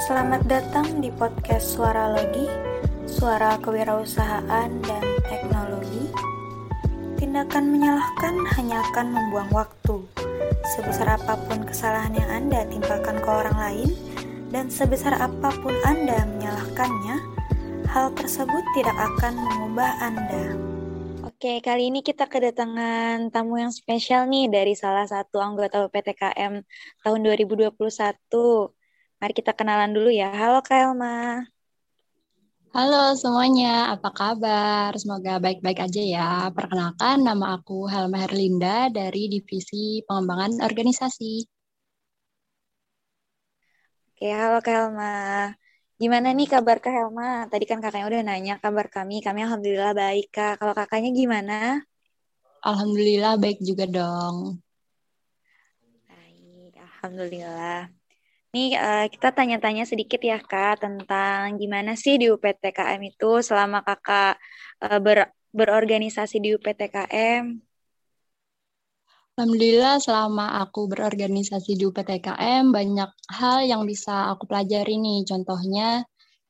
Selamat datang di podcast Suara Logi, suara kewirausahaan dan teknologi. Tindakan menyalahkan hanya akan membuang waktu. Sebesar apa pun kesalahan yang Anda timpakan ke orang lain, dan sebesar apa pun Anda menyalahkannya, hal tersebut tidak akan mengubah Anda. Oke, kali ini kita kedatangan tamu yang spesial nih dari salah satu anggota UPTKM tahun 2021. Mari kita kenalan dulu ya. Halo Kak Elma. Halo semuanya, apa kabar? Semoga baik-baik aja ya. Perkenalkan, nama aku Helma Herlinda dari Divisi Pengembangan Organisasi. Oke, halo Kak Helma. Gimana nih kabar Kak Helma? Tadi kan kakaknya udah nanya kabar kami. Kami Alhamdulillah baik, Kak. Kalau kakaknya gimana? Alhamdulillah baik juga dong. Baik, Alhamdulillah. Nih uh, kita tanya-tanya sedikit ya Kak tentang gimana sih di UPTKM itu selama Kakak uh, ber berorganisasi di UPTKM. Alhamdulillah selama aku berorganisasi di UPTKM banyak hal yang bisa aku pelajari nih. Contohnya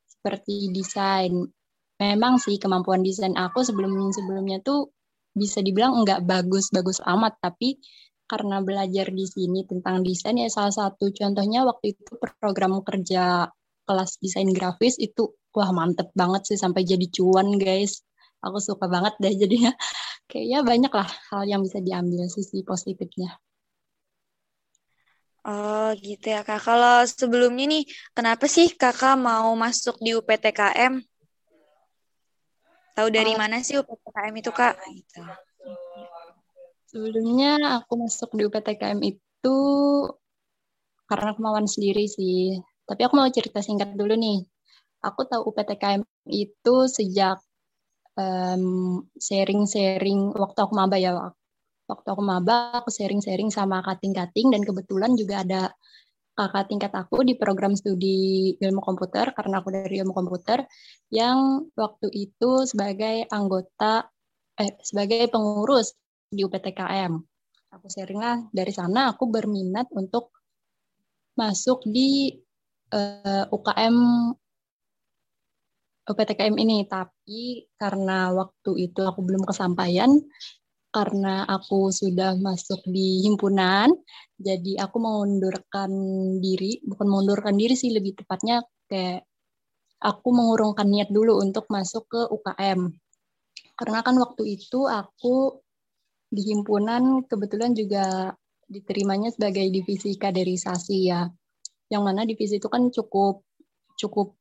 seperti desain. Memang sih kemampuan desain aku sebelum-sebelumnya tuh bisa dibilang enggak bagus-bagus amat, tapi karena belajar di sini tentang desain ya salah satu contohnya waktu itu program kerja kelas desain grafis itu wah mantep banget sih sampai jadi cuan guys aku suka banget deh jadinya kayaknya banyak lah hal yang bisa diambil sisi positifnya Oh gitu ya kak. Kalau sebelumnya nih, kenapa sih kakak mau masuk di UPTKM? Tahu dari uh, mana sih UPTKM itu kak? Gitu. Sebelumnya aku masuk di UPTKM itu karena kemauan sendiri sih. Tapi aku mau cerita singkat dulu nih. Aku tahu UPTKM itu sejak sharing-sharing um, waktu aku maba ya. Waktu aku maba, aku sharing-sharing sama kating-kating dan kebetulan juga ada kakak tingkat aku di program studi ilmu komputer karena aku dari ilmu komputer yang waktu itu sebagai anggota eh sebagai pengurus di UPTKM. Aku sharing lah dari sana aku berminat untuk masuk di uh, eh, UKM UPTKM ini, tapi karena waktu itu aku belum kesampaian, karena aku sudah masuk di himpunan, jadi aku mengundurkan diri, bukan mengundurkan diri sih, lebih tepatnya kayak aku mengurungkan niat dulu untuk masuk ke UKM. Karena kan waktu itu aku di himpunan kebetulan juga diterimanya sebagai divisi kaderisasi ya. Yang mana divisi itu kan cukup cukup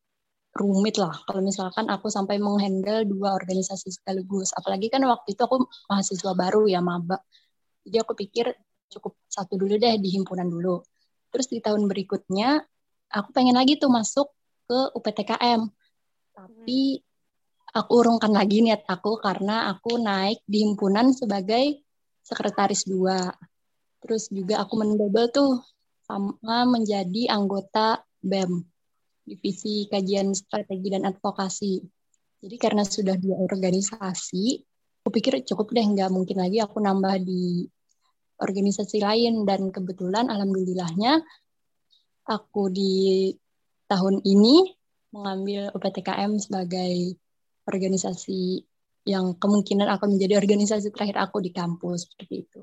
rumit lah kalau misalkan aku sampai menghandle dua organisasi sekaligus. Apalagi kan waktu itu aku mahasiswa baru ya maba. Jadi aku pikir cukup satu dulu deh di himpunan dulu. Terus di tahun berikutnya aku pengen lagi tuh masuk ke UPTKM. Tapi aku urungkan lagi niat aku karena aku naik di himpunan sebagai sekretaris dua. Terus juga aku mendobel tuh sama menjadi anggota BEM, Divisi Kajian Strategi dan Advokasi. Jadi karena sudah dua organisasi, aku pikir cukup deh, nggak mungkin lagi aku nambah di organisasi lain. Dan kebetulan alhamdulillahnya aku di tahun ini mengambil UPTKM sebagai organisasi yang kemungkinan akan menjadi organisasi terakhir aku di kampus seperti itu.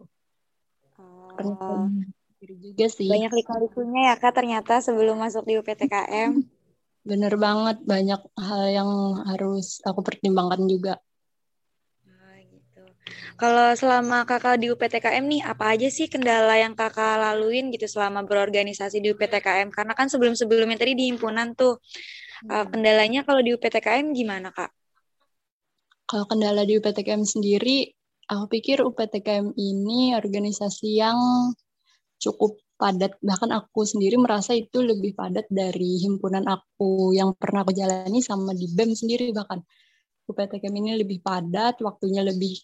Oh. juga sih. Banyak lika-likunya ya kak ternyata sebelum masuk di UPTKM. Bener banget, banyak hal yang harus aku pertimbangkan juga. Oh, gitu. Kalau selama kakak di UPTKM nih, apa aja sih kendala yang kakak laluin gitu selama berorganisasi di UPTKM? Karena kan sebelum-sebelumnya tadi di himpunan tuh, hmm. kendalanya kalau di UPTKM gimana kak? Kalau kendala di UPTKM sendiri, aku pikir UPTKM ini organisasi yang cukup padat. Bahkan aku sendiri merasa itu lebih padat dari himpunan aku yang pernah aku jalani sama di BEM sendiri bahkan. UPTKM ini lebih padat, waktunya lebih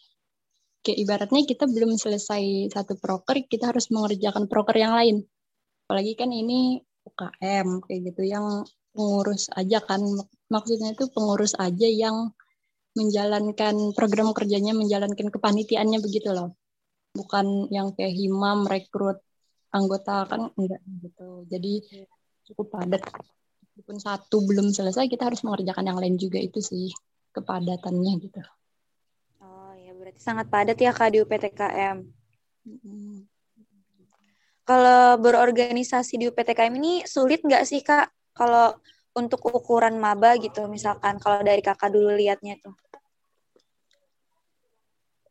kayak ibaratnya kita belum selesai satu proker, kita harus mengerjakan proker yang lain. Apalagi kan ini UKM kayak gitu yang pengurus aja kan. Maksudnya itu pengurus aja yang menjalankan program kerjanya, menjalankan kepanitiaannya begitu loh. Bukan yang kayak himam rekrut anggota kan enggak gitu. Jadi cukup padat Walaupun satu belum selesai, kita harus mengerjakan yang lain juga itu sih kepadatannya gitu. Oh ya, berarti sangat padat ya Kak di UPTKM. Kalau berorganisasi di UPTKM ini sulit nggak sih Kak? Kalau untuk ukuran maba gitu, misalkan kalau dari kakak dulu lihatnya tuh.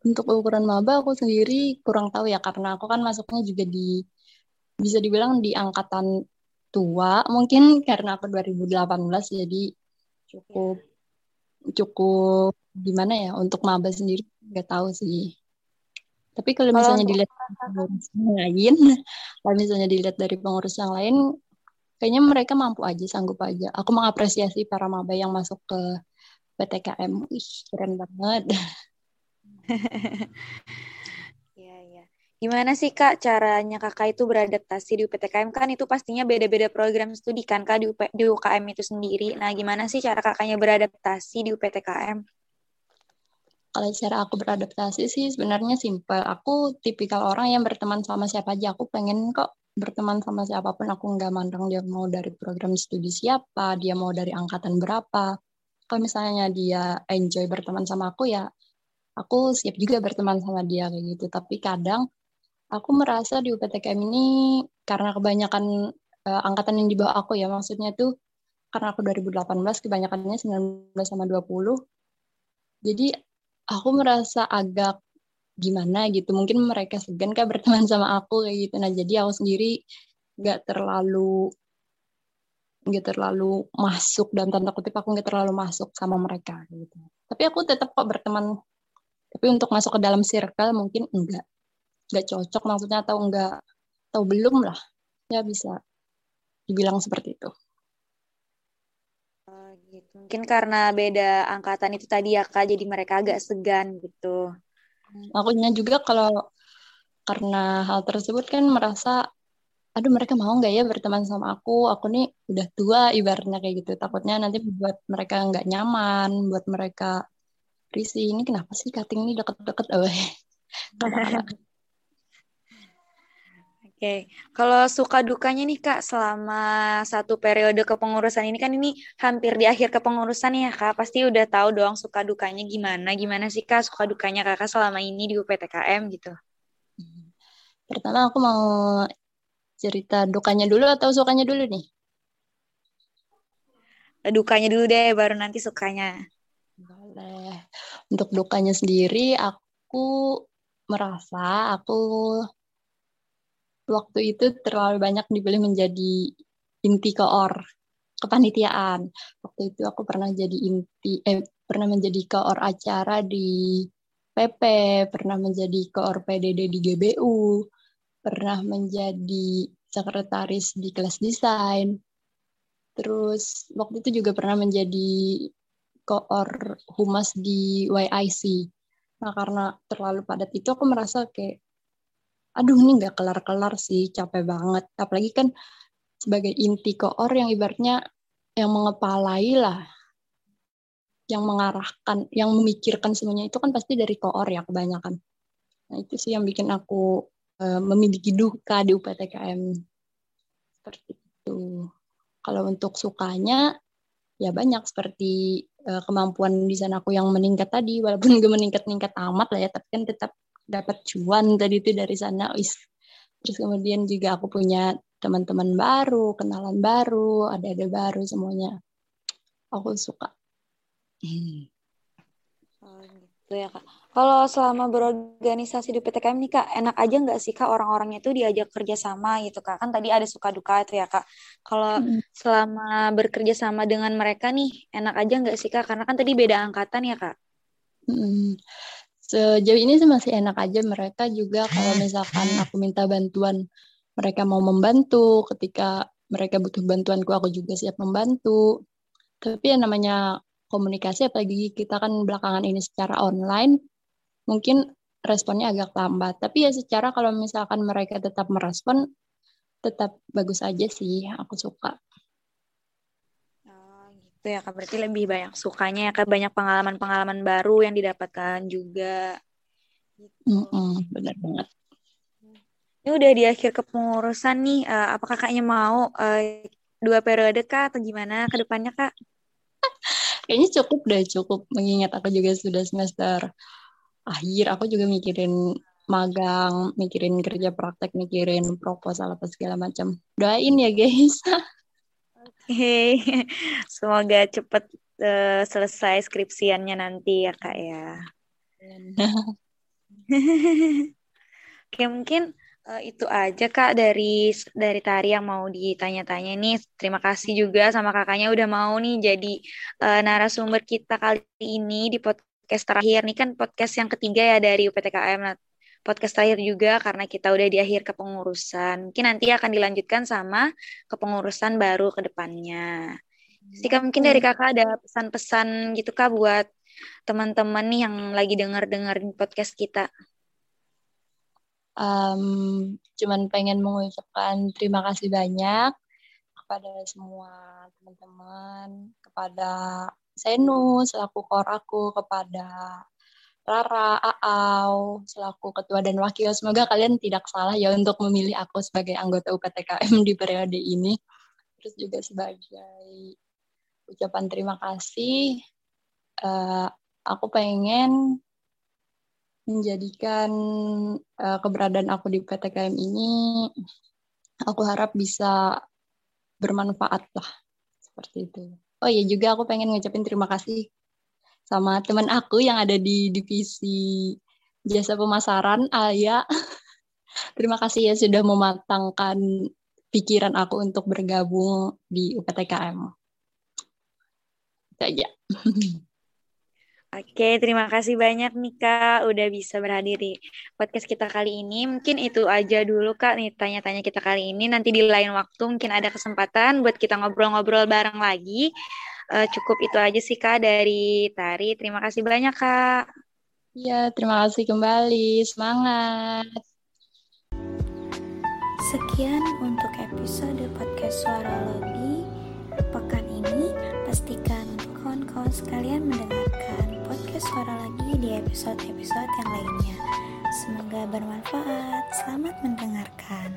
Untuk ukuran maba aku sendiri kurang tahu ya karena aku kan masuknya juga di bisa dibilang di angkatan tua mungkin karena aku 2018 jadi cukup cukup gimana ya untuk maba sendiri nggak tahu sih tapi kalau misalnya dilihat pengurus yang lain kalau misalnya dilihat dari pengurus yang lain kayaknya mereka mampu aja sanggup aja aku mengapresiasi para maba yang masuk ke PTKM ih keren banget Gimana sih Kak caranya Kakak itu beradaptasi di UPTKM? Kan itu pastinya beda-beda program studi kan Kak di, UP, di UKM itu sendiri. Nah gimana sih cara kakaknya beradaptasi di UPTKM? Kalau cara aku beradaptasi sih sebenarnya simpel. Aku tipikal orang yang berteman sama siapa aja. Aku pengen kok berteman sama siapa pun. Aku nggak mandang dia mau dari program studi siapa, dia mau dari angkatan berapa. Kalau misalnya dia enjoy berteman sama aku ya, aku siap juga berteman sama dia kayak gitu. Tapi kadang aku merasa di UPTKM ini karena kebanyakan uh, angkatan yang di bawah aku ya, maksudnya tuh karena aku 2018 kebanyakannya 19 sama 20. Jadi aku merasa agak gimana gitu. Mungkin mereka segan kayak berteman sama aku kayak gitu. Nah, jadi aku sendiri nggak terlalu nggak terlalu masuk dan tanda kutip aku nggak terlalu masuk sama mereka gitu. Tapi aku tetap kok berteman. Tapi untuk masuk ke dalam circle mungkin enggak nggak cocok maksudnya atau enggak atau belum lah ya bisa dibilang seperti itu. Gitu. Mungkin karena beda angkatan itu tadi ya kak, jadi mereka agak segan gitu. Akunya juga kalau karena hal tersebut kan merasa, aduh mereka mau nggak ya berteman sama aku? Aku nih udah tua ibaratnya kayak gitu. Takutnya nanti buat mereka nggak nyaman, buat mereka risih. Ini kenapa sih cutting ini deket-deket? Oh, Oke, kalau suka dukanya nih Kak selama satu periode kepengurusan ini kan ini hampir di akhir kepengurusan ya Kak, pasti udah tahu dong suka dukanya gimana. Gimana sih Kak suka dukanya Kakak selama ini di UPTKM gitu? Pertama aku mau cerita dukanya dulu atau sukanya dulu nih? Dukanya dulu deh, baru nanti sukanya. Boleh. Untuk dukanya sendiri, aku merasa aku waktu itu terlalu banyak dipilih menjadi inti koor kepanitiaan. Waktu itu aku pernah jadi inti eh pernah menjadi koor acara di PP, pernah menjadi koor PDD di GBU, pernah menjadi sekretaris di kelas desain. Terus waktu itu juga pernah menjadi koor humas di YIC. Nah, karena terlalu padat itu aku merasa kayak aduh ini nggak kelar-kelar sih, capek banget. Apalagi kan sebagai inti koor yang ibaratnya yang mengepalai lah, yang mengarahkan, yang memikirkan semuanya itu kan pasti dari koor ya kebanyakan. Nah itu sih yang bikin aku uh, memiliki duka di UPTKM seperti itu. Kalau untuk sukanya ya banyak seperti uh, kemampuan di sana aku yang meningkat tadi, walaupun gak meningkat-meningkat amat lah ya, tapi kan tetap dapat cuan tadi itu dari sana. Wis. Terus kemudian juga aku punya teman-teman baru kenalan baru ada-ada baru semuanya. Aku suka. Hmm. oh, gitu ya kak. Kalau selama berorganisasi di PTKM nih kak enak aja nggak sih kak orang-orangnya itu diajak kerja sama gitu kak? Kan tadi ada suka duka itu ya kak. Kalau hmm. selama bekerja sama dengan mereka nih enak aja nggak sih kak? Karena kan tadi beda angkatan ya kak. Hmm sejauh ini sih masih enak aja mereka juga kalau misalkan aku minta bantuan mereka mau membantu ketika mereka butuh bantuanku aku juga siap membantu. Tapi yang namanya komunikasi apalagi kita kan belakangan ini secara online mungkin responnya agak lambat. Tapi ya secara kalau misalkan mereka tetap merespon tetap bagus aja sih aku suka gitu ya kak berarti lebih banyak sukanya ya kak banyak pengalaman-pengalaman baru yang didapatkan juga gitu. mm -hmm, benar banget ini udah di akhir kepengurusan nih uh, apa kakaknya mau uh, dua periode kak atau gimana ke depannya kak? Kayaknya cukup deh, cukup mengingat aku juga sudah semester akhir. Aku juga mikirin magang, mikirin kerja praktek, mikirin proposal apa segala macam. Doain ya guys. Okay. semoga cepet uh, selesai skripsiannya nanti ya kak ya. Oke mungkin uh, itu aja kak dari dari Tari yang mau ditanya-tanya nih. Terima kasih juga sama kakaknya udah mau nih jadi uh, narasumber kita kali ini di podcast terakhir. Nih kan podcast yang ketiga ya dari UPTKM. Nah, podcast terakhir juga karena kita udah di akhir kepengurusan. Mungkin nanti akan dilanjutkan sama kepengurusan baru ke depannya. Jika mungkin dari kakak ada pesan-pesan gitu kak buat teman-teman nih yang lagi denger-dengerin podcast kita. Um, cuman pengen mengucapkan terima kasih banyak kepada semua teman-teman, kepada Senu selaku kor aku, kepada Rara, Aau, selaku ketua dan wakil. Semoga kalian tidak salah ya untuk memilih aku sebagai anggota UPTKM di periode ini. Terus juga sebagai ucapan terima kasih, uh, aku pengen menjadikan uh, keberadaan aku di UPTKM ini, aku harap bisa bermanfaat lah, seperti itu. Oh iya juga aku pengen ngucapin terima kasih sama teman aku yang ada di divisi jasa pemasaran Aya. Terima kasih ya sudah mematangkan pikiran aku untuk bergabung di UPTKM. Itu aja. Oke, terima kasih banyak nih Kak udah bisa berhadir di podcast kita kali ini. Mungkin itu aja dulu Kak nih tanya-tanya kita kali ini. Nanti di lain waktu mungkin ada kesempatan buat kita ngobrol-ngobrol bareng lagi uh, cukup itu aja sih Kak dari Tari. Terima kasih banyak Kak. Ya, terima kasih kembali. Semangat. Sekian untuk episode podcast Suara Logi pekan ini. Pastikan untuk kawan-kawan sekalian mendengarkan podcast Suara Lagi di episode-episode yang lainnya. Semoga bermanfaat. Selamat mendengarkan.